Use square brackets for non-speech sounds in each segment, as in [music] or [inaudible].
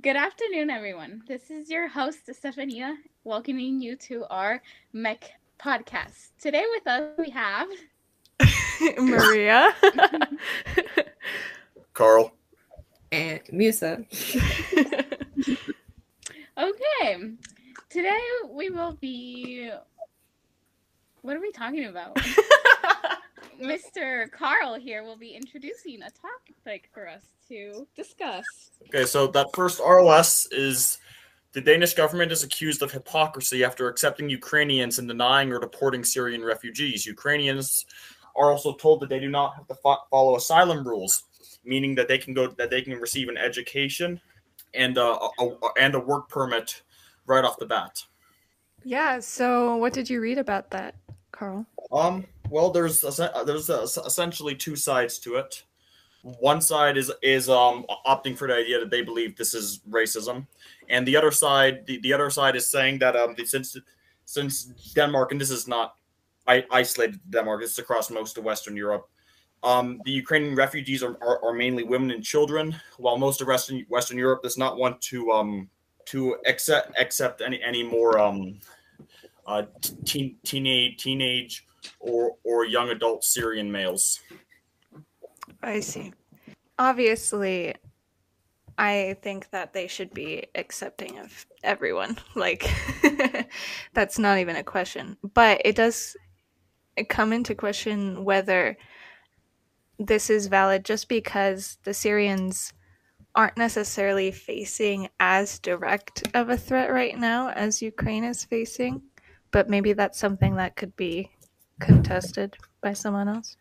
Good afternoon, everyone. This is your host, Stefania, welcoming you to our MMEK podcast. Today with us, we have [laughs] Maria, [laughs] Carl. and Musa. [laughs] Okay. Today we will be. What are we talking about? Mr. Carl here will be introducing a topic for us to discuss. Okay, so that first RLS is the Danish government is accused of hypocrisy after accepting Ukrainians and denying or deporting Syrian refugees. Ukrainians are also told that they do not have to fo- follow asylum rules, meaning that they can go that they can receive an education and uh, a, a, and a work permit right off the bat. yeah. So, what did you read about that, Carl? Um. Well, there's there's essentially two sides to it. One side is is um opting for the idea that they believe this is racism, and the other side the, the other side is saying that um since since Denmark and this is not I, isolated Denmark, this is across most of Western Europe. Um, the Ukrainian refugees are, are, are mainly women and children, while most of Western Western Europe does not want to um to accept accept any any more um uh teen, teenage teenage or or young adult Syrian males. I see. Obviously, I think that they should be accepting of everyone. [laughs] Like, [laughs] that's not even a question. But it does come into question whether this is valid just because the Syrians aren't necessarily facing as direct of a threat right now as Ukraine is facing. But maybe that's something that could be contested by someone else.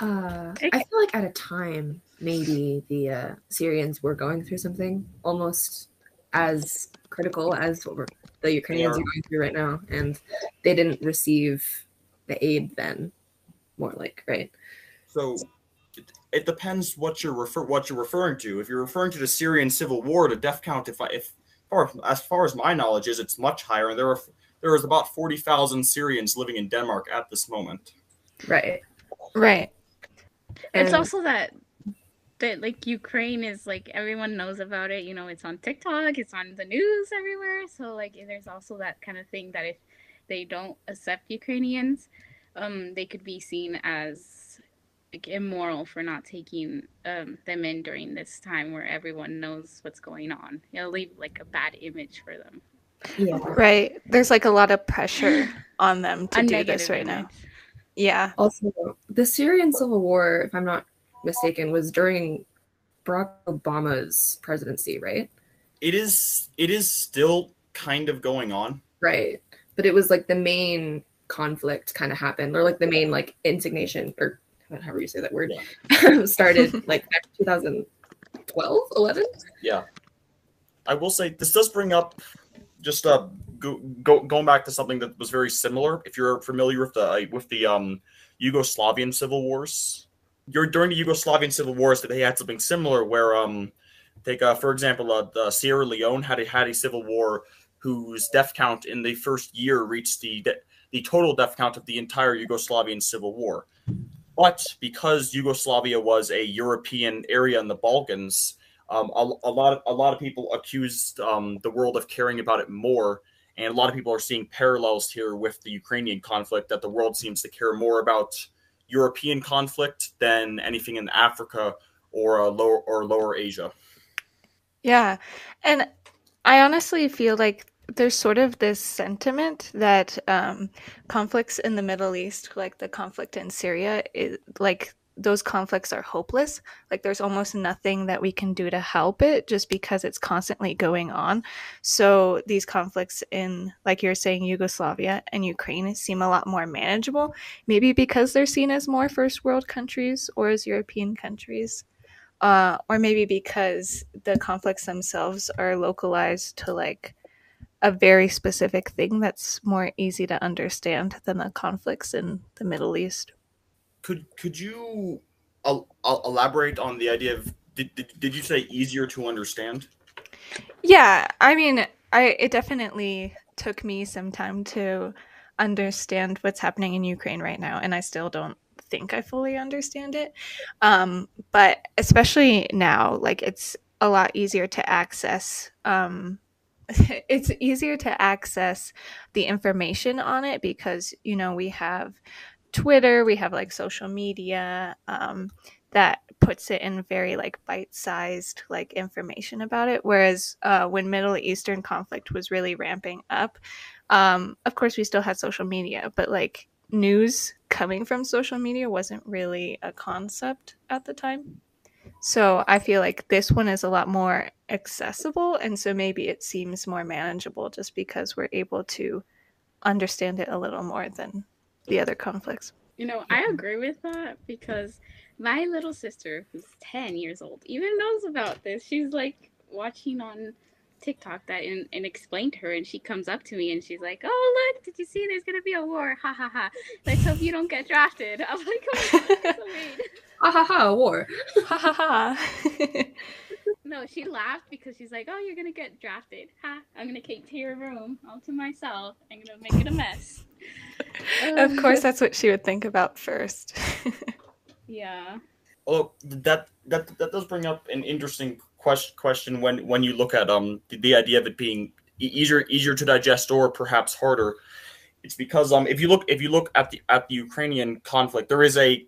Uh, I feel like at a time, maybe the uh, Syrians were going through something almost as critical as what we're, the Ukrainians Yeah. are going through right now, and they didn't receive the aid then. More like right. So it, it depends what you're refer what you're referring to. If you're referring to the Syrian civil war, the death count, if I, if far as far as my knowledge is, it's much higher. And there are there is about forty thousand Syrians living in Denmark at this moment. Right. Right. It's And- also that that like Ukraine is like everyone knows about it. You know, it's on TikTok, it's on the news everywhere. So like there's also that kind of thing that if they don't accept Ukrainians, um, they could be seen as like immoral for not taking um, them in during this time where everyone knows what's going on. It'll leave like a bad image for them. Yeah. Right. There's like a lot of pressure on them A to do this right now. Yeah. Also, the Syrian civil war, if I'm not mistaken, was during Barack Obama's presidency, right? It is it is still kind of going on. Right. But it was like the main conflict kind of happened, or like the main like indignation, or however you say that word, [laughs] started [laughs] like 2012, 11. Yeah, I will say this does bring up just uh go, go going back to something that was very similar. If you're familiar with the with the um Yugoslavian civil wars, you're during the Yugoslavian civil wars that they had something similar where um take uh, for example uh, Sierra Leone had a had a civil war whose death count in the first year reached the de- the total death count of the entire Yugoslavian civil war. But because Yugoslavia was a European area in the Balkans, um, a, a lot of a lot of people accused um, the world of caring about it more, and a lot of people are seeing parallels here with the Ukrainian conflict. That the world seems to care more about European conflict than anything in Africa or uh, lower or lower Asia. Yeah. And I honestly feel like there's sort of this sentiment that um, conflicts in the Middle East, like the conflict in Syria, is like those conflicts are hopeless. Like there's almost nothing that we can do to help it just because it's constantly going on. So these conflicts in, like you're saying, Yugoslavia and Ukraine seem a lot more manageable. Maybe because they're seen as more first world countries or as European countries uh, or maybe because the conflicts themselves are localized to like a very specific thing that's more easy to understand than the conflicts in the Middle East. Could could you el- el- elaborate on the idea of did, did, did you say easier to understand? Yeah, I mean, I it definitely took me some time to understand what's happening in Ukraine right now, and I still don't think I fully understand it. Um, but especially now, like it's a lot easier to access um, [laughs] it's easier to access the information on it because you know we have twitter we have like social media um, that puts it in very like bite-sized like information about it whereas uh, when middle eastern conflict was really ramping up um, of course we still had social media but like news coming from social media wasn't really a concept at the time so I feel like this one is a lot more accessible. And so maybe it seems more manageable just because we're able to understand it a little more than the other conflicts. You know, I agree with that because my little sister, who's 10 years old, even knows about this. She's like watching on TikTok that and, and explained to her, and she comes up to me and she's like, "Oh, look! Did you see? There's gonna be a war! Ha ha ha! Let's hope you don't get drafted." [laughs] I'm like, "Oh, so [laughs] ha ha ha! War! [laughs] ha ha ha!" No, she laughed because she's like, "Oh, you're gonna get drafted! Ha! I'm gonna keep to your room all to myself. I'm gonna make it a mess." [laughs] of course, that's what she would think about first. [laughs] yeah. Oh, that that that does bring up an interesting question question when when you look at um the, the idea of it being easier easier to digest or perhaps harder. It's because um if you look if you look at the at the Ukrainian conflict, there is a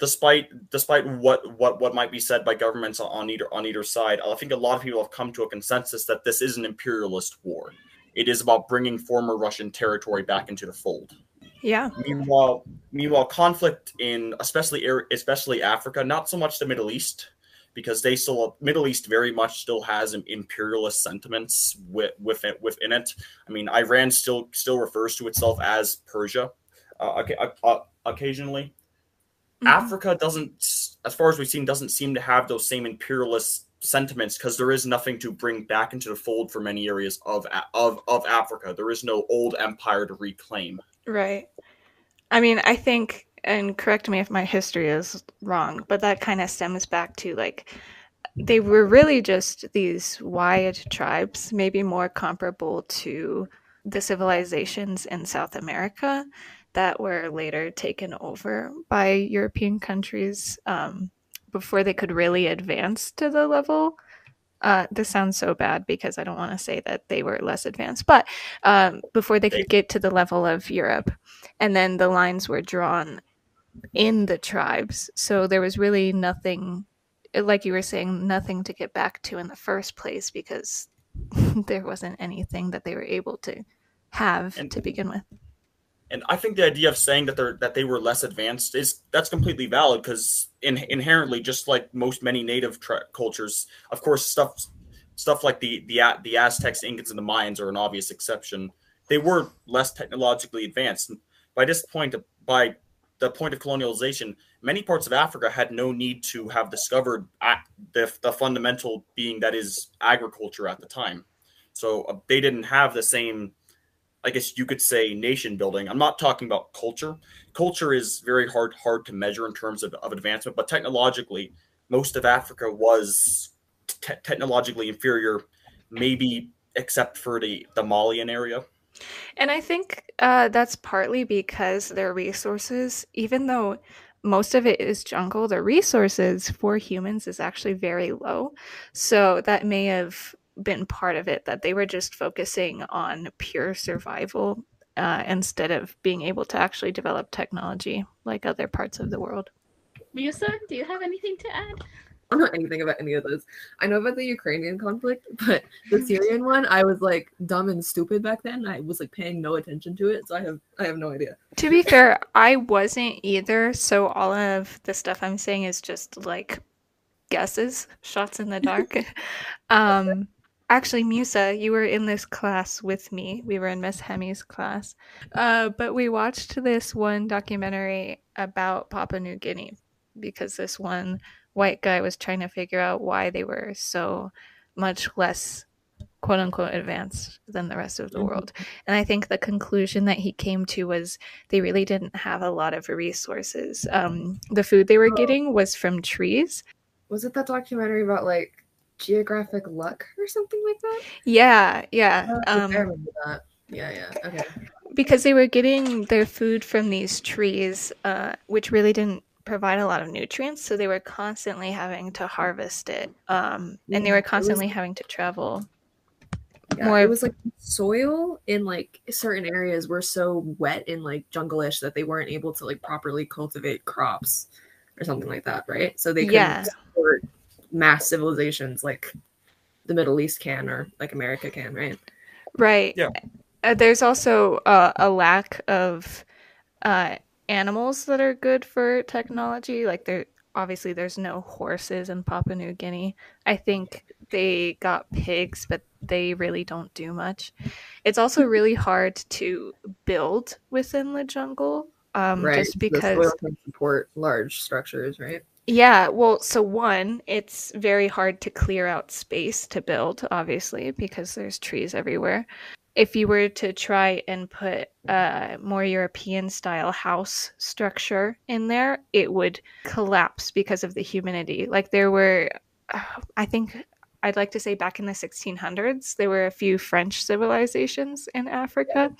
despite despite what what what might be said by governments on either on either side, I think a lot of people have come to a consensus that this is an imperialist war. It is about bringing former Russian territory back into the fold. Yeah. Meanwhile, meanwhile, conflict in especially especially Africa, not so much the Middle East, because they still Middle East very much still has imperialist sentiments with, with it, within it. I mean, Iran still still refers to itself as Persia, uh, uh, occasionally. Mm-hmm. Africa doesn't, as far as we've seen, doesn't seem to have those same imperialist sentiments because there is nothing to bring back into the fold for many areas of of of Africa. There is no old empire to reclaim. Right. I mean, I think, and correct me if my history is wrong, but that kind of stems back to like they were really just these wide tribes, maybe more comparable to the civilizations in South America that were later taken over by European countries um, before they could really advance to the level uh, this sounds so bad because I don't want to say that they were less advanced, but um, before they could get to the level of Europe, and then the lines were drawn in the tribes, so there was really nothing, like you were saying, nothing to get back to in the first place because [laughs] there wasn't anything that they were able to have and, to begin with. And I think the idea of saying that they're that they were less advanced is that's completely valid because in, inherently, just like most many native cultures, of course, stuff stuff like the the the Aztecs, Incans, and the Mayans are an obvious exception. They were less technologically advanced. By this point, by the point of colonialization, many parts of Africa had no need to have discovered the, the fundamental being that is agriculture at the time. So uh, they didn't have the same I guess you could say nation building. I'm not talking about culture. Culture is very hard hard to measure in terms of, of advancement, but technologically, most of Africa was te- technologically inferior, maybe except for the, the Malian area. And I think uh, that's partly because their resources, even though most of it is jungle, the resources for humans is actually very low. So that may have been part of it that they were just focusing on pure survival uh, instead of being able to actually develop technology like other parts of the world. Musa, do you have anything to add? I don't know anything about any of those. I know about the Ukrainian conflict, but the [laughs] Syrian one, I was like dumb and stupid back then. I was like paying no attention to it, so I have I have no idea. To be fair, I wasn't either. So all of the stuff I'm saying is just like guesses, shots in the dark. [laughs] um, actually musa you were in this class with me we were in miss hemi's class uh, but we watched this one documentary about papua new guinea because this one white guy was trying to figure out why they were so much less quote unquote advanced than the rest of the mm-hmm. world. And I think the conclusion that he came to was they really didn't have a lot of resources. Um, the food they were oh. getting was from trees. Was it that documentary about like geographic luck or something like that? Yeah, yeah. Oh, um, I remember that. Yeah, yeah. Okay. Because they were getting their food from these trees, uh, which really didn't provide a lot of nutrients, so they were constantly having to harvest it, um, and they were it was- constantly having to travel. Yeah, more- it was like soil in like certain areas were so wet and like jungle-ish that they weren't able to like properly cultivate crops or something like that, right? So they couldn't Yeah. Support mass civilizations like the Middle East can or like America can, right? Right. Yeah. Uh, there's also uh, a lack of uh, animals that are good for technology. Like there, obviously, there's no horses in Papua New Guinea. I think they got pigs, but they really don't do much. It's also [laughs] really hard to build within the jungle, um, right. just The because. soil can support large structures, right? Yeah, well, so one, it's very hard to clear out space to build, obviously, because there's trees everywhere. If you were to try and put a more European style house structure in there, it would collapse because of the humidity. Like there were, I think I'd like to say back in the 1600s, there were a few French civilizations in Africa.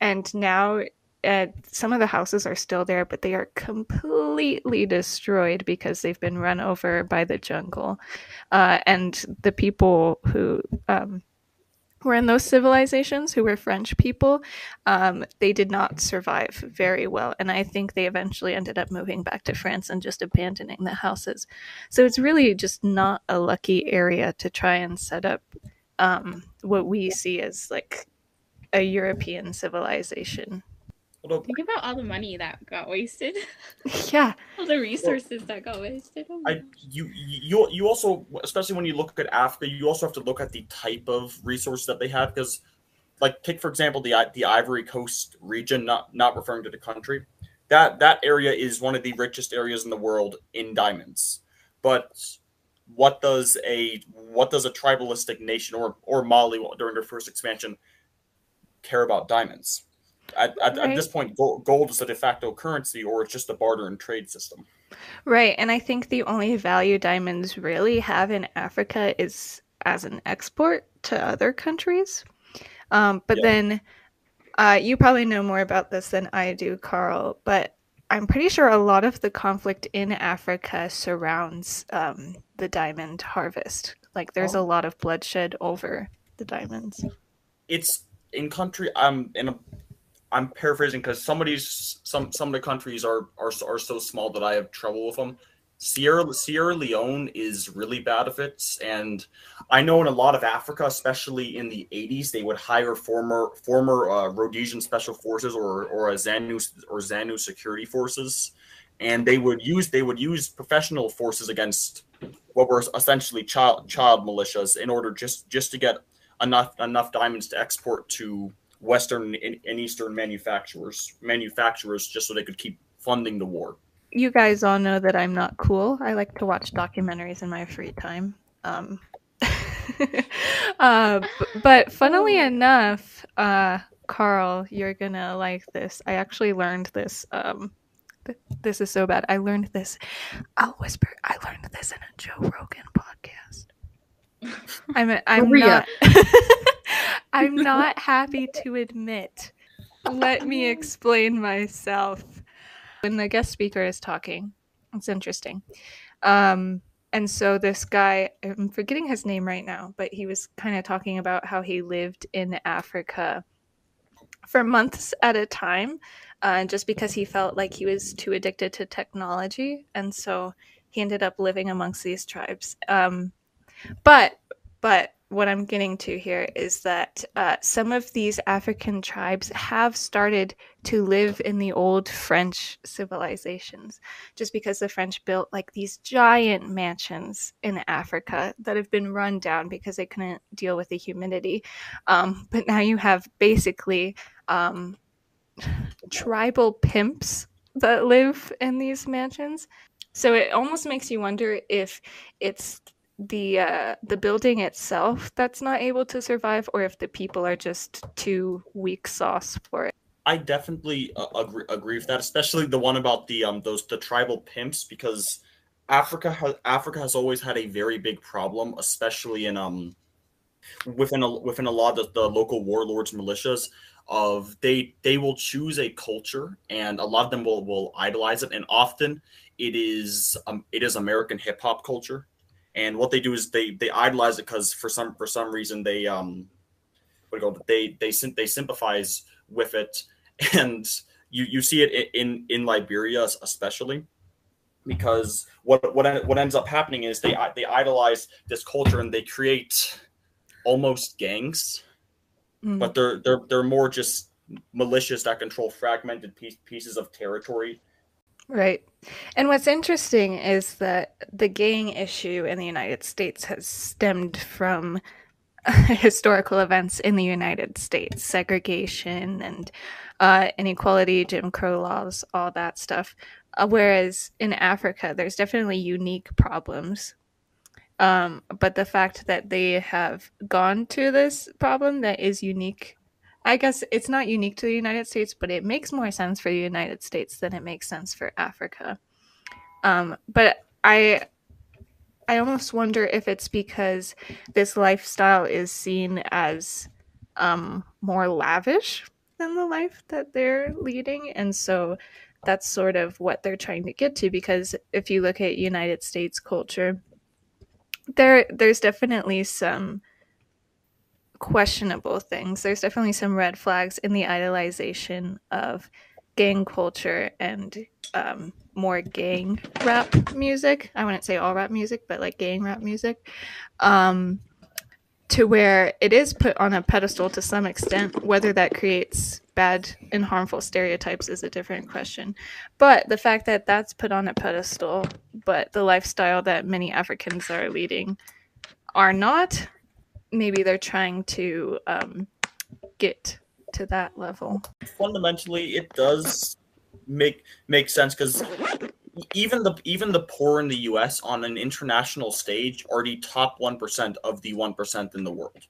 And now uh, some of the houses are still there, but they are completely destroyed because they've been run over by the jungle. Uh, and the people who um, were in those civilizations, who were French people, um, they did not survive very well. And I think they eventually ended up moving back to France and just abandoning the houses. So it's really just not a lucky area to try and set up um, what we see as like a European civilization. Although Think about all the money that got wasted, [laughs] [laughs] Yeah, all the resources that got wasted. Oh I you you you also especially when you look at Africa, you also have to look at the type of resource that they have because, like, take for example the the Ivory Coast region, not not referring to the country, that that area is one of the richest areas in the world in diamonds. But what does a what does a tribalistic nation or or Mali during their first expansion care about diamonds? At, at, at this point, gold, gold is a de facto currency, or it's just a barter and trade system. right. And I think the only value diamonds really have in Africa is as an export to other countries. Um, but Yeah. then uh, you probably know more about this than I do, Carl, but I'm pretty sure a lot of the conflict in Africa surrounds um, the diamond harvest. Like there's a Oh. lot of bloodshed over the diamonds. it's in country i'm in a i'm paraphrasing because some of these some some of the countries are are are so small that i have trouble with them sierra sierra leone is really bad at it and i know in a lot of africa especially in the 80s they would hire former former uh, rhodesian special forces or or a zanu or zanu security forces. And they would use they would use professional forces against what were essentially child child militias in order just just to get enough enough diamonds to export to Western and, and Eastern manufacturers manufacturers just so they could keep funding the war. You guys all know that I'm not cool. I like to watch documentaries in my free time. Um, [laughs] uh, b- but funnily enough, uh, Carl, you're gonna like this. I actually learned this. Um, th- this is so bad. I learned this. I'll whisper. I learned this in a Joe Rogan podcast. [laughs] I'm. A, I'm Maria. not. [laughs] I'm [laughs] not happy to admit. Let me explain myself. When the guest speaker is talking, it's interesting. Um, and so this guy, I'm forgetting his name right now, but he was kind of talking about how he lived in Africa for months at a time, uh, just because he felt like he was too addicted to technology, and so he ended up living amongst these tribes. Um, but but what I'm getting to here is that uh, some of these African tribes have started to live in the old French civilizations, just because the French built like these giant mansions in Africa that have been run down because they couldn't deal with the humidity. Um, but now you have basically um, tribal pimps that live in these mansions. So it almost makes you wonder if it's the uh, the building itself that's not able to survive, or if the people are just too weak sauce for it. I definitely uh, agree, agree with that, especially the one about the um those the tribal pimps because Africa has Africa has always had a very big problem, especially in um within a within a lot of the, the local warlords militias of they they will choose a culture and a lot of them will will idolize it and often it is um, it is American hip hop culture and what they do is they they idolize it because for some for some reason they um what do you call it? they they they sympathize with it [laughs] and you you see it in in Liberia especially because what what what ends up happening is they they idolize this culture and they create almost gangs, mm. but they're they're they're more just militias that control fragmented piece, pieces of territory. Right. And what's interesting is that the gang issue in the United States has stemmed from [laughs] historical events in the United States, segregation and uh, inequality, Jim Crow laws, all that stuff. Uh, whereas in Africa, there's definitely unique problems. Um, but the fact that they have gone to this problem that is unique, I guess it's not unique to the United States, but it makes more sense for the United States than it makes sense for Africa. Um, but I, I almost wonder if it's because this lifestyle is seen as um, more lavish than the life that they're leading, and so that's sort of what they're trying to get to because if you look at United States culture there there's definitely some questionable things there's definitely some red flags in the idolization of gang culture and um, more gang rap music i wouldn't say all rap music but like gang rap music um, to where it is put on a pedestal to some extent. Whether that creates bad and harmful stereotypes is a different question. But the fact that that's put on a pedestal, but the lifestyle that many Africans are leading are not, maybe they're trying to um, get to that level. Fundamentally, it does make make sense because even the even the poor in the U.S. on an international stage are the top one percent of the one percent in the world.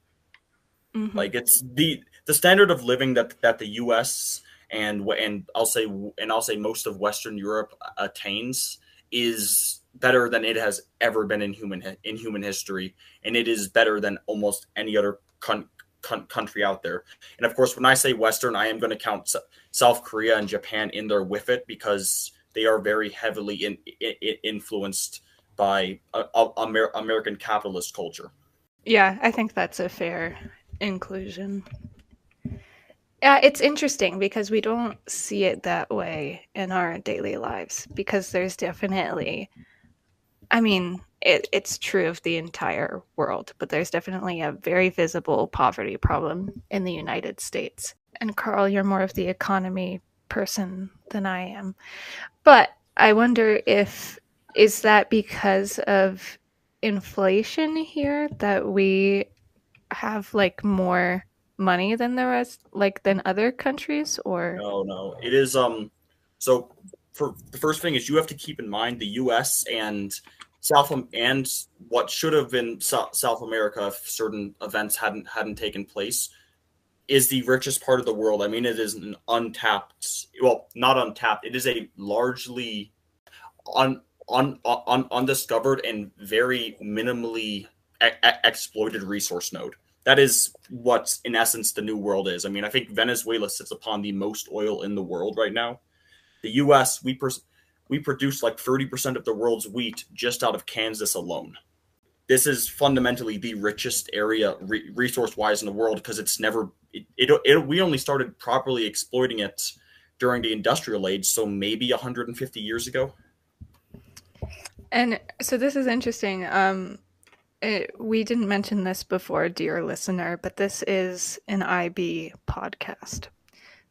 Mm-hmm. Like it's the the standard of living that that the U.S. and and I'll say and I'll say most of Western Europe attains is better than it has ever been in human in human history, and it is better than almost any other con- con- country out there. And of course, when I say Western, I am going to count South Korea and Japan in there with it because they are very heavily in, in, influenced by uh, Amer- American capitalist culture. Yeah, I think that's a fair inclusion. Yeah, it's interesting because we don't see it that way in our daily lives because there's definitely I mean, it, it's true of the entire world, but there's definitely a very visible poverty problem in the United States. And Carl, you're more of the economy person than I am. But I wonder if is that because of inflation here that we have like more money than the rest like than other countries or no no it is um so for the first thing is you have to keep in mind the US and South and what should have been South America if certain events hadn't hadn't taken place is the richest part of the world. I mean, it is an untapped, well, not untapped. It is a largely un, un, un undiscovered and very minimally exploited resource node. That is what, in essence, the new world is. I mean, I think Venezuela sits upon the most oil in the world right now. The U.S. we pers- we produce like thirty percent of the world's wheat just out of Kansas alone. This is fundamentally the richest area re- resource wise in the world because it's never it, it, it, we only started properly exploiting it during the industrial age so maybe 150 years ago. And so this is interesting um it, we didn't mention this before dear listener but this is an ib podcast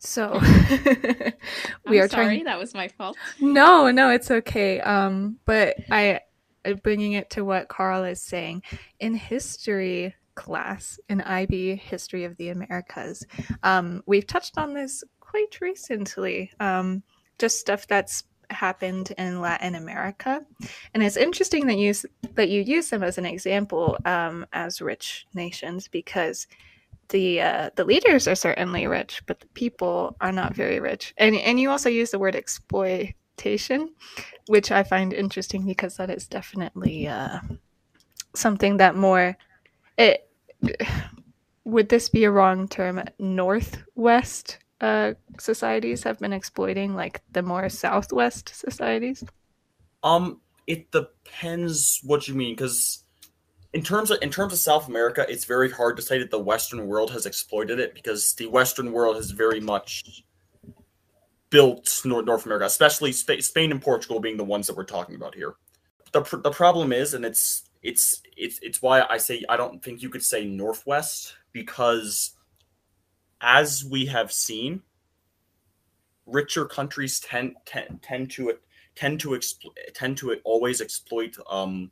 so [laughs] [laughs] we I'm are sorry trying that was my fault no no it's okay um but i bringing it to what Carl is saying in history class in IB History of the Americas, um, we've touched on this quite recently. Um, just stuff that's happened in Latin America, and it's interesting that you that you use them as an example um, as rich nations because the uh, the leaders are certainly rich, but the people are not very rich. And and you also use the word exploitation, which I find interesting because that is definitely uh, something that more it would this be a wrong term? Northwest uh, societies have been exploiting like the more southwest societies. Um, it depends what you mean, because in terms of in terms of South America, it's very hard to say that the Western world has exploited it because the Western world has very much built North, North America, especially Sp- Spain and Portugal being the ones that we're talking about here. The, pr- the problem is, and it's it's it's it's why I say I don't think you could say Northwest because as we have seen, richer countries tend tend, tend to tend to exploit tend to always exploit um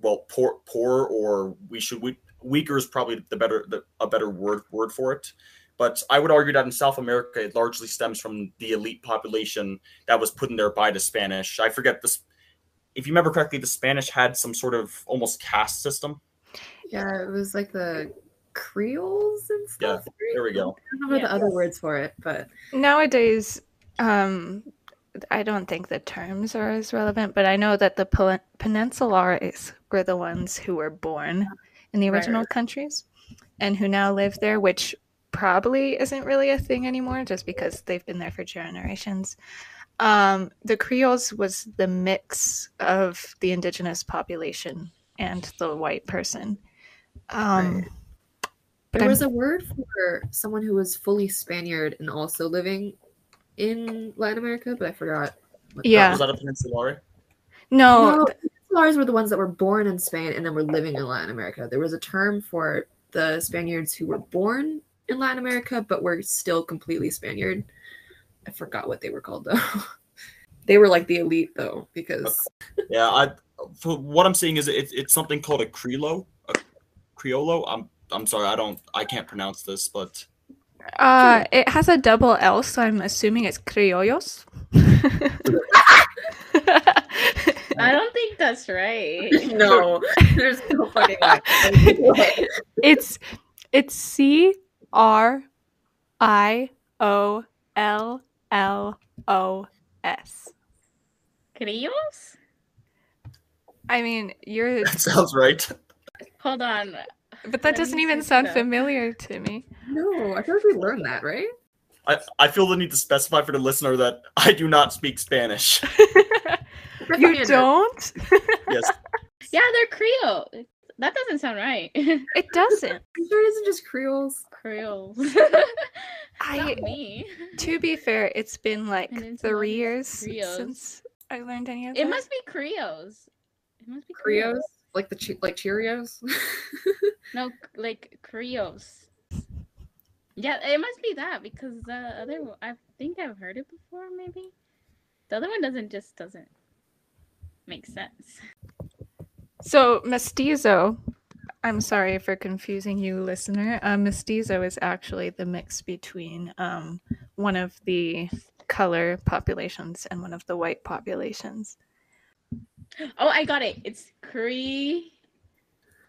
well poor poor or we should we, weaker is probably the better the, a better word word for it but i would argue that in south america it largely stems from the elite population that was put in there by the spanish i forget this if you remember correctly the spanish had some sort of almost caste system Yeah, it was like the Creoles and stuff. Yeah, there we go. I don't know the other words for it, but Nowadays, um, I don't think the terms are as relevant, but I know that the Pen- Peninsulares were the ones who were born in the original right. countries and who now live there, which probably isn't really a thing anymore just because they've been there for generations. Um, the Creoles was the mix of the indigenous population and the white person. Um, Right. but there I'm- was a word for someone who was fully Spaniard and also living in Latin America, but I forgot. Yeah. was that a peninsular no, No, Peninsulares were the ones that were born in Spain and then were living in Latin America. There was a term for the Spaniards who were born in Latin America but were still completely Spaniard. I forgot what they were called though. [laughs] they were like the elite though because Yeah, I. For what I'm seeing is it, it's something called a Creolo. A Criollo. I'm. I'm sorry. I don't. I can't pronounce this, but Uh, it has a double L, so I'm assuming it's criollos. [laughs] I don't think that's right. [laughs] no, there's no fucking way. [laughs] it's it's C R I O L L O S. Criollos? I mean, you're, that sounds right. Hold on. But that doesn't even sound that. familiar to me. No, I feel like we learned that, right? I, I feel the need to specify for the listener that I do not speak Spanish. [laughs] you don't? [laughs] Yes, Yeah, they're Creole. That doesn't sound right. It doesn't. [laughs] I'm sure it isn't just Creoles. Creoles. I Not me. to be fair, it's been like Peninsulares, three years Creoles. since I learned any of It that. must be Creoles. It must be Creos, like the che- like Cheerios. [laughs] No, like Creos. Yeah, it must be that because the other one- I think I've heard it before. Maybe the other one doesn't just doesn't make sense. So mestizo, I'm sorry for confusing you, listener. Uh, mestizo is actually the mix between um, one of the color populations and one of the white populations. Oh, I got it. It's Cree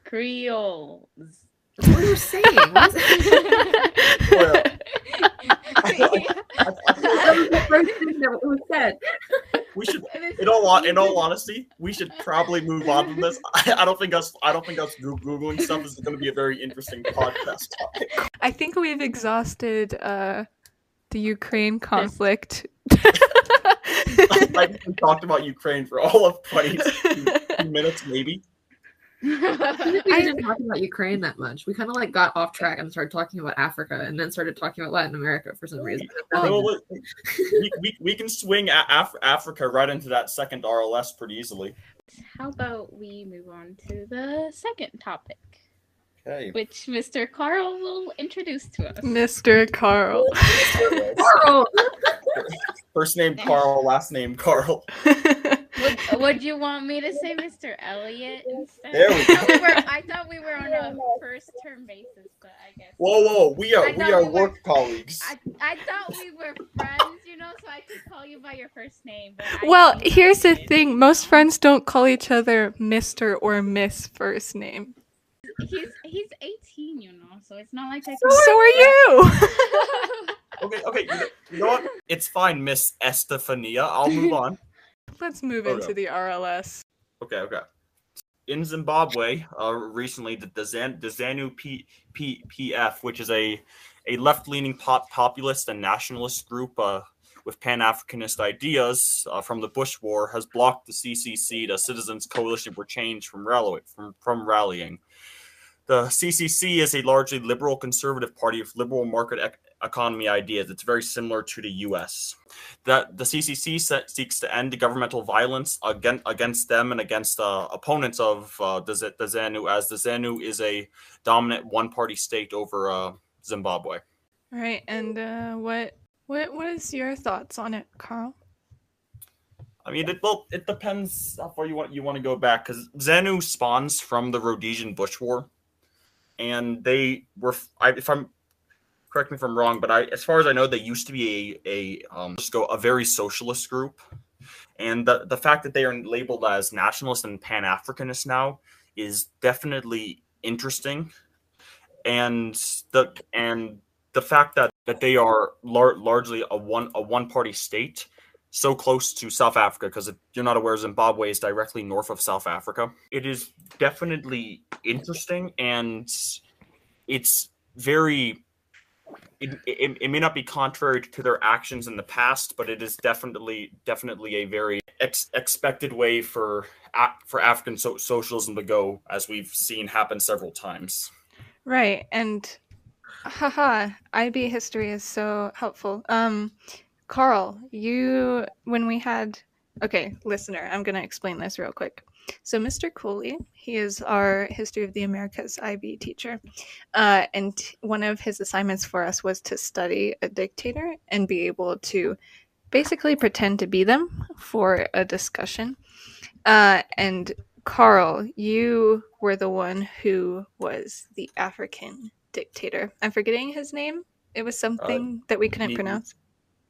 Creoles. What are you're saying. What is it? [laughs] [laughs] That was the first thing that was said. we should. [laughs] In all in all honesty, we should probably move on from this. I, I don't think us. I don't think us googling stuff is going to be a very interesting podcast topic. I think we've exhausted uh, the Ukraine conflict. Like we talked about Ukraine for all of 20 minutes, maybe. I we didn't talk about Ukraine that much. We kind of like got off track and started talking about Africa, and then started talking about Latin America for some reason. Well, we, we, we can swing Af- Africa right into that second RLS pretty easily. How about we move on to the second topic, Okay. which Mr. Carl will introduce to us. Mr. Carl. Carl! [laughs] [laughs] First name Carl, last name Carl. [laughs] Would, would you want me to say Mr. Elliot instead? There we I thought we were, I thought we were on a first term basis, but I guess. Whoa, whoa, we are I we are we were- work colleagues. I, I thought we were friends, you know, so I could call you by your first name. But well, here's the thing most friends don't call each other Mr. or Miss first name. He's he's 18, you know, so it's not like I So are you! [laughs] [laughs] Okay, okay, you know, you know what? It's fine, Miss Estefania. I'll move on. [laughs] Let's move Oh, into the RLS. Okay, okay. in Zimbabwe, uh, recently the, the, Zan, the ZANU P, P, PF, which is a, a left leaning pop, populist and nationalist group uh, with Pan Africanist ideas uh, from the Bush War, has blocked the CCC, the Citizens Coalition for Change, from, rally, from, from rallying. The CCC is a largely liberal conservative party of liberal market ec- economy ideas. It's very similar to the U.S. That the CCC set, seeks to end the governmental violence against against them and against uh, opponents of uh, the, the ZANU, as the ZANU is a dominant one-party state over uh, Zimbabwe. All right, and uh, what what what is your thoughts on it, Carl? I mean, it well, it depends how far you want you want to go back because ZANU spawns from the Rhodesian Bush War, and they were, I, if I'm correct me if I'm wrong, but I, as far as I know, they used to be a a um, go a very socialist group, and the the fact that they are labeled as nationalist and Pan Africanist now is definitely interesting, and the and the fact that that they are lar- largely a one a one party state so close to South Africa because if you're not aware, Zimbabwe is directly north of South Africa. It is definitely interesting and it's very. It, it, it, may not be contrary to their actions in the past, but it is definitely definitely a very ex- expected way for for African so- socialism to go, as we've seen happen several times. Right, and haha, IB history is so helpful. Um, Carl, you when we had okay, listener, I'm gonna explain this real quick. So Mr. Cooley, he is our History of the Americas IB teacher, uh, and one of his assignments for us was to study a dictator and be able to basically pretend to be them for a discussion. Uh, and Carl, you were the one who was the African dictator. I'm forgetting his name. It was something uh, that we couldn't Ni- pronounce.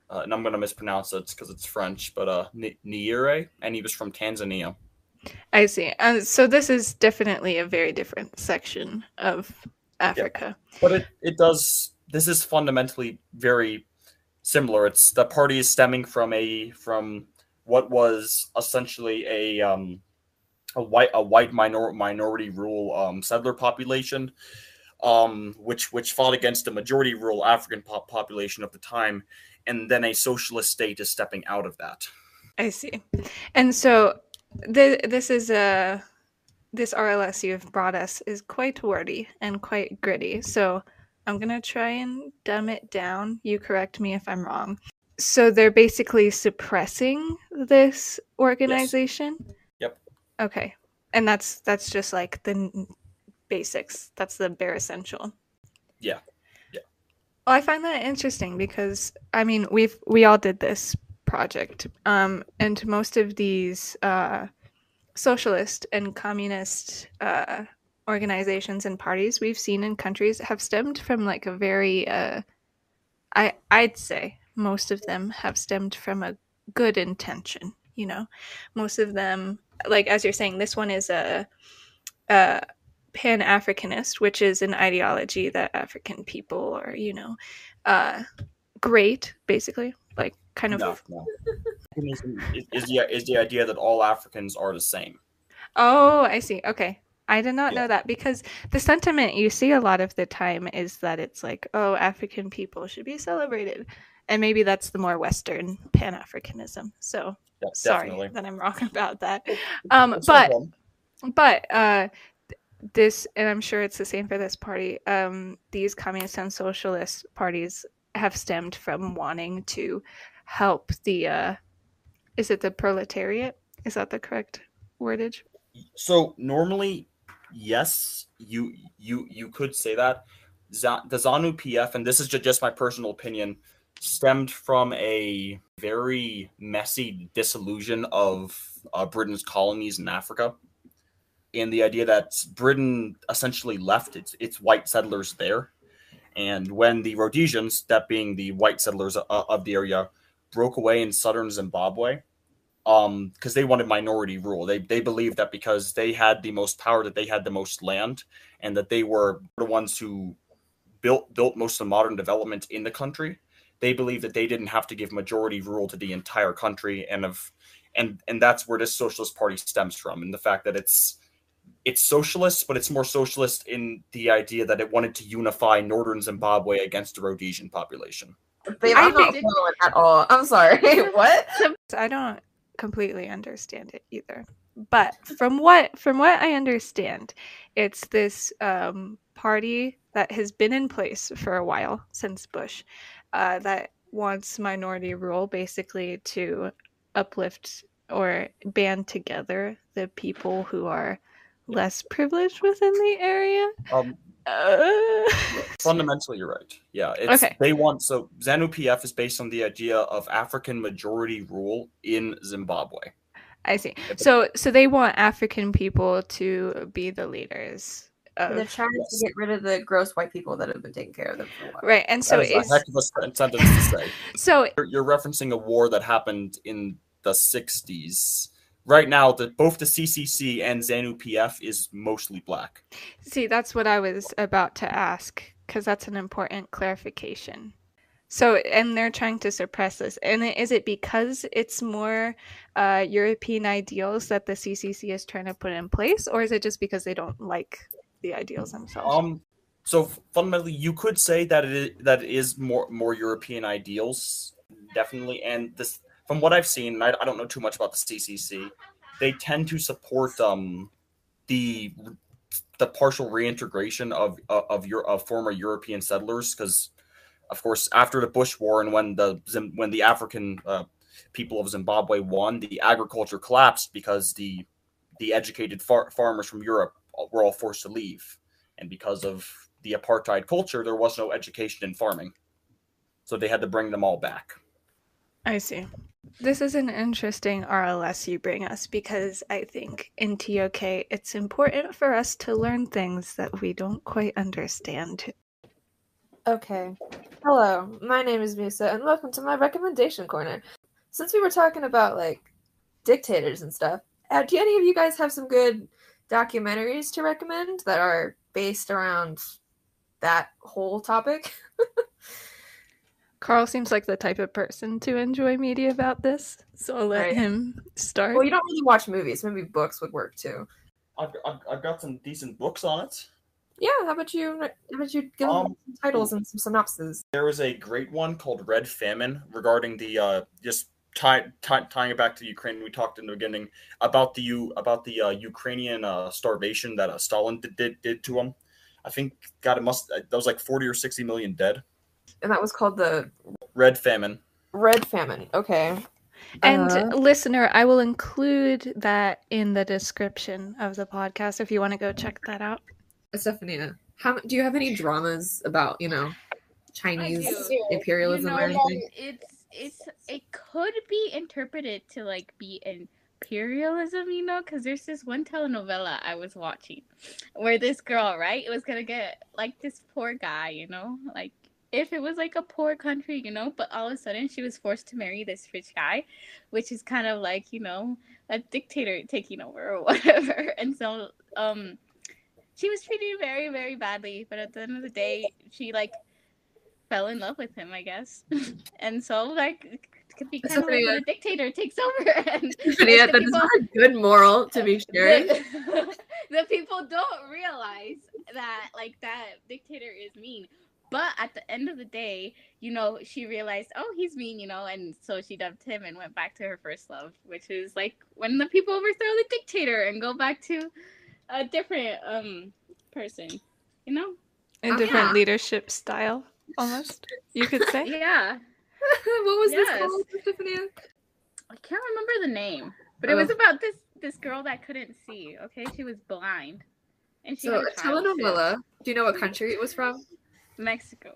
Uh, and I'm going to mispronounce it because it's French, but uh, Nyerere, and he was from Tanzania. I see. Uh, so this is definitely a very different section of Africa. Yeah. But it, it does, this is fundamentally very similar. It's the party is stemming from a, from what was essentially a, um, a white, a white minor, minority rule um, settler population um, which which fought against the majority rural African po- population of the time, and then a socialist state is stepping out of that. I see, and so th- this is a this RLS you've brought us is quite wordy and quite gritty. So I'm gonna try and dumb it down. You correct me if I'm wrong. So they're basically suppressing this organization. Yes. Yep. Okay, and that's that's just like the basics. That's the bare essential. Yeah. Well, I find that interesting because I mean we've we all did this project. Um, and most of these uh, socialist and communist uh, organizations and parties we've seen in countries have stemmed from like a very uh, I I'd say most of them have stemmed from a good intention. You know, most of them, like as you're saying, this one is a, a Pan Africanist, which is an ideology that African people are, you know, uh, great, basically, like kind of. No, [laughs] no. is, is, the, is the idea that all Africans are the same. Oh, I see. Okay. I did not yeah. know that because the sentiment you see a lot of the time is that it's like, oh, African people should be celebrated. And maybe that's the more Western Pan Africanism. So yeah, sorry that I'm wrong [laughs] about that. Um, but, but uh, this and i'm sure it's the same for this party um, these communist and socialist parties have stemmed from wanting to help the uh, is it the proletariat? Is that the correct wordage? So normally yes you you you could say that. Z- the zanu pf and this is just my personal opinion stemmed from a very messy disillusion of uh, britain's colonies in africa and the idea that Britain essentially left its its white settlers there, and when the Rhodesians, that being the white settlers of, of the area, broke away in southern Zimbabwe, um, because they wanted minority rule. They they believed that because they had the most power, that they had the most land, and that they were the ones who built built most of the modern development in the country. They believed that they didn't have to give majority rule to the entire country, and of and and that's where this socialist party stems from, and the fact that it's it's socialist, but it's more socialist in the idea that it wanted to unify northern Zimbabwe against the Rhodesian population. Babe, I I'm not think- following at all. I'm sorry. [laughs] [laughs] what? I don't completely understand it either. But from what from what I understand, it's this um, party that has been in place for a while since Bush uh, that wants minority rule, basically to uplift or band together the people who are less privileged within the area. Um, Uh, [laughs] fundamentally, you're right. Yeah, it's, Okay. they want so ZANU PF is based on the idea of African majority rule in Zimbabwe. I see. So so they want African people to be the leaders. Of, They're trying Yes. to get rid of the gross white people that have been taking care of them for a while. Right, and so that is is a heck of a sentence to say. [laughs] so You're, you're referencing a war that happened in the 60s. Right now, the, both the CCC and ZANU PF is mostly black. see that's what I was about to ask because that's an important clarification. So and they're trying to suppress this, and is it because it's more uh, European ideals that the CCC is trying to put in place, or is it just because they don't like the ideals themselves? Um, so fundamentally, you could say that it is, that it is more more European ideals, definitely. And this, from what I've seen, and I, I don't know too much about the CCC. They tend to support um the the partial reintegration of of of your of former European settlers because, of course, after the Bush War and when the when the African uh, people of Zimbabwe won, the agriculture collapsed because the the educated far- farmers from Europe were all forced to leave and because of the apartheid culture, there was no education in farming. So they had to bring them all back. I see. This is an interesting RLS you bring us because I think in TOK it's important for us to learn things that we don't quite understand. Okay. Hello, my name is Musa, and welcome to my recommendation corner. Since we were talking about like dictators and stuff, uh, do any of you guys have some good documentaries to recommend that are based around that whole topic? [laughs] Carl seems like the type of person to enjoy media about this, so I'll let Right. him start. well, you don't really watch movies. Maybe books would work too. I've, I've, I've got some decent books on it. Yeah. How about you? How about you give them Um, some titles and some synopses? There was a great one called Red Famine regarding the uh, just tie, tie, tying it back to Ukraine. We talked in the beginning about the U about the uh, Ukrainian uh, starvation that uh, Stalin did, did did to them. I think God, it must that was like forty or sixty million dead. And that was called the Red Famine. Red Famine. Okay. and Uh, listener, I will include that in the description of the podcast if you want to go check that out. Stephania, how do you have any dramas about you know Chinese imperialism you or anything? It's it's it could be interpreted to like be imperialism, you know, because there's this one telenovela I was watching where this girl, right, it was gonna get like this poor guy, you know, like if it was like a poor country, you know, but all of a sudden she was forced to marry this rich guy, which is kind of like you know a dictator taking over or [laughs] whatever, and so um. She was treated very, very badly, but at the end of the day, she like fell in love with him, I guess. [laughs] and so like it could be kind of like a dictator takes over [laughs] and Yeah, the that is people- not a good moral to be sure. the, the people don't realize that like that dictator is mean. But at the end of the day, you know, she realized, oh, he's mean, you know, and so she dumped him and went back to her first love, which is like when the people overthrow the dictator and go back to a different um person, you know? A Oh, different yeah. leadership style, almost, you could say. [laughs] Yeah. [laughs] what was this called, Stephania? I can't remember the name, but it was Oh. about this this girl that couldn't see. Okay, she was blind, and she So had a a telenovela. Do you know what country it was from? Mexico.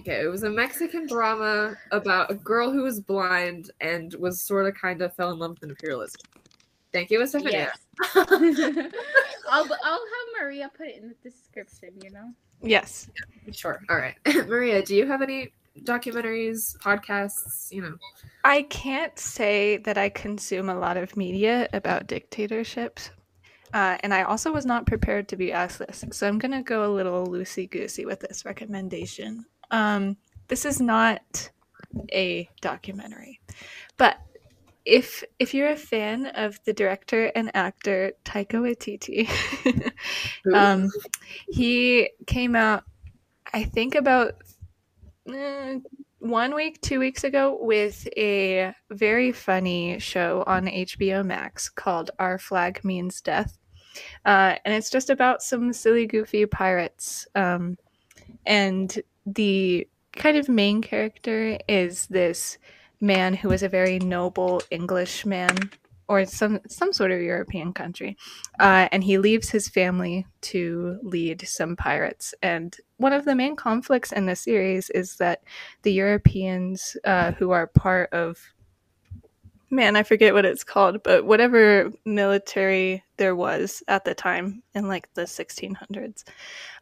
Okay, it was a Mexican drama about a girl who was blind and was sort of kind of fell in love with imperialism. Thank you, Stephania. Yes. [laughs] I'll I'll have Maria put it in the description. You know. Yes. Sure. All right. [laughs] Maria, do you have any documentaries, podcasts, you know? I can't say that I consume a lot of media about dictatorships. Uh, and I also was not prepared to be asked this. So I'm going to go a little loosey goosey with this recommendation. Um, this is not a documentary, but if if you're a fan of the director and actor Taika Waititi, [laughs] um, he came out, I think about uh, one week, two weeks ago, with a very funny show on HBO Max called "Our Flag Means Death," uh, and it's just about some silly, goofy pirates. Um, and the kind of main character is this man who is a very noble Englishman or some some sort of European country, uh, and he leaves his family to lead some pirates. And one of the main conflicts in the series is that the Europeans uh, who are part of man, I forget what it's called, but whatever military there was at the time in like the 1600s,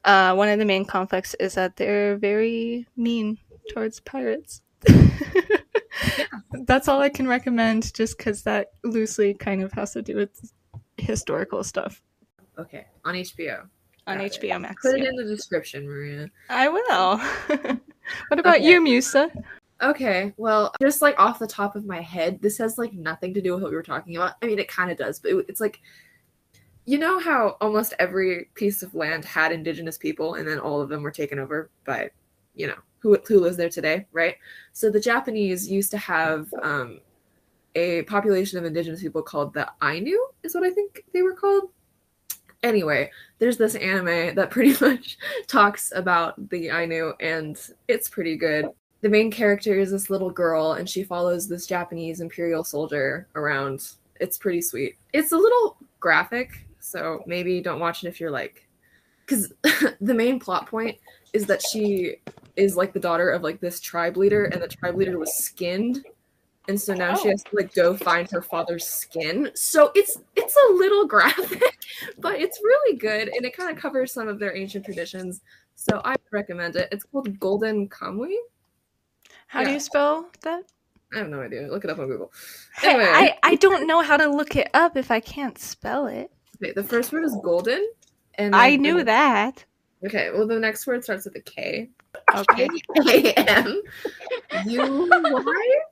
uh, one of the main conflicts is that they're very mean towards pirates. [laughs] That's all I can recommend, just because that loosely kind of has to do with historical stuff Okay, on HBO. on Got it. HBO Max. Put it yeah. in the description, Maria. I will. [laughs] what about Okay. you, Musa? Okay, well, just like off the top of my head, this has like nothing to do with what we were talking about. I mean, it kind of does, but it, it's like, you know how almost every piece of land had indigenous people, and then all of them were taken over by, you know, who who lives there today, right? So the Japanese used to have um, a population of indigenous people called the Ainu, is what I think they were called. Anyway, there's this anime that pretty [laughs] much talks about the Ainu, and it's pretty good the main character is this little girl and she follows this Japanese imperial soldier around. It's pretty sweet. It's a little graphic, so maybe don't watch it if you're like cuz [laughs] the main plot point is that she is like the daughter of like this tribe leader and the tribe leader was skinned and so now she Oh. has to like go find her father's skin. So it's it's a little [laughs] graphic, but it's really good and it kind of covers some of their ancient traditions. So I recommend it. It's called Golden Kamuy. How do you spell that? I have no idea. Look it up on Google. Hey, Anyway. I, I don't know how to look it up if I can't spell it. Okay, the first word is golden. And I knew the- that. Okay, well the next word starts with a K. Okay. K M U Y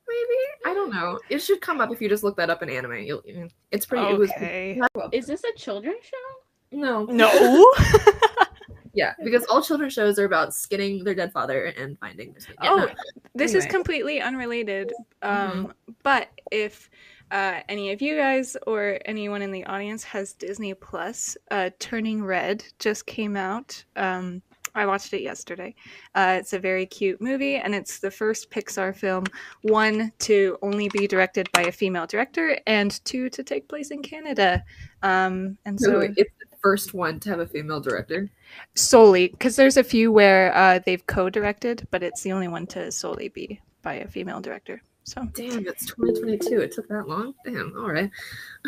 maybe? I don't know. It should come up if you just look that up in anime. You'll it's pretty it was Okay. Is this a children's show? no. No. [laughs] [laughs] Yeah, [laughs] because all children's shows are about skinning their dead father and finding their skin. Yeah, Oh, this is Anyway. Mm-hmm. completely unrelated. Um, But if uh, any of you guys or anyone in the audience has Disney Plus, uh, Turning Red just came out. Um, I watched it yesterday. Uh, it's a very cute movie, and it's the first Pixar film, one, to only be directed by a female director, and two, to take place in Canada. Um, and So so it's first one to have a female director. solely, because there's a few where uh, they've co directed, but it's the only one to solely be by a female director. So. Damn, it's 2022. It took that long. Damn. All right.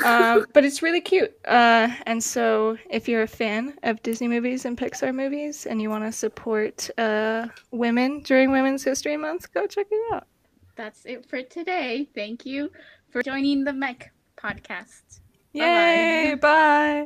uh, [laughs] but it's really cute. Uh, and so, if you're a fan of Disney movies and Pixar movies, and you want to support uh, women during Women's History Month, go check it out. That's it for today. Thank you for joining the MMEK podcast. Bye-bye. Yay! Bye.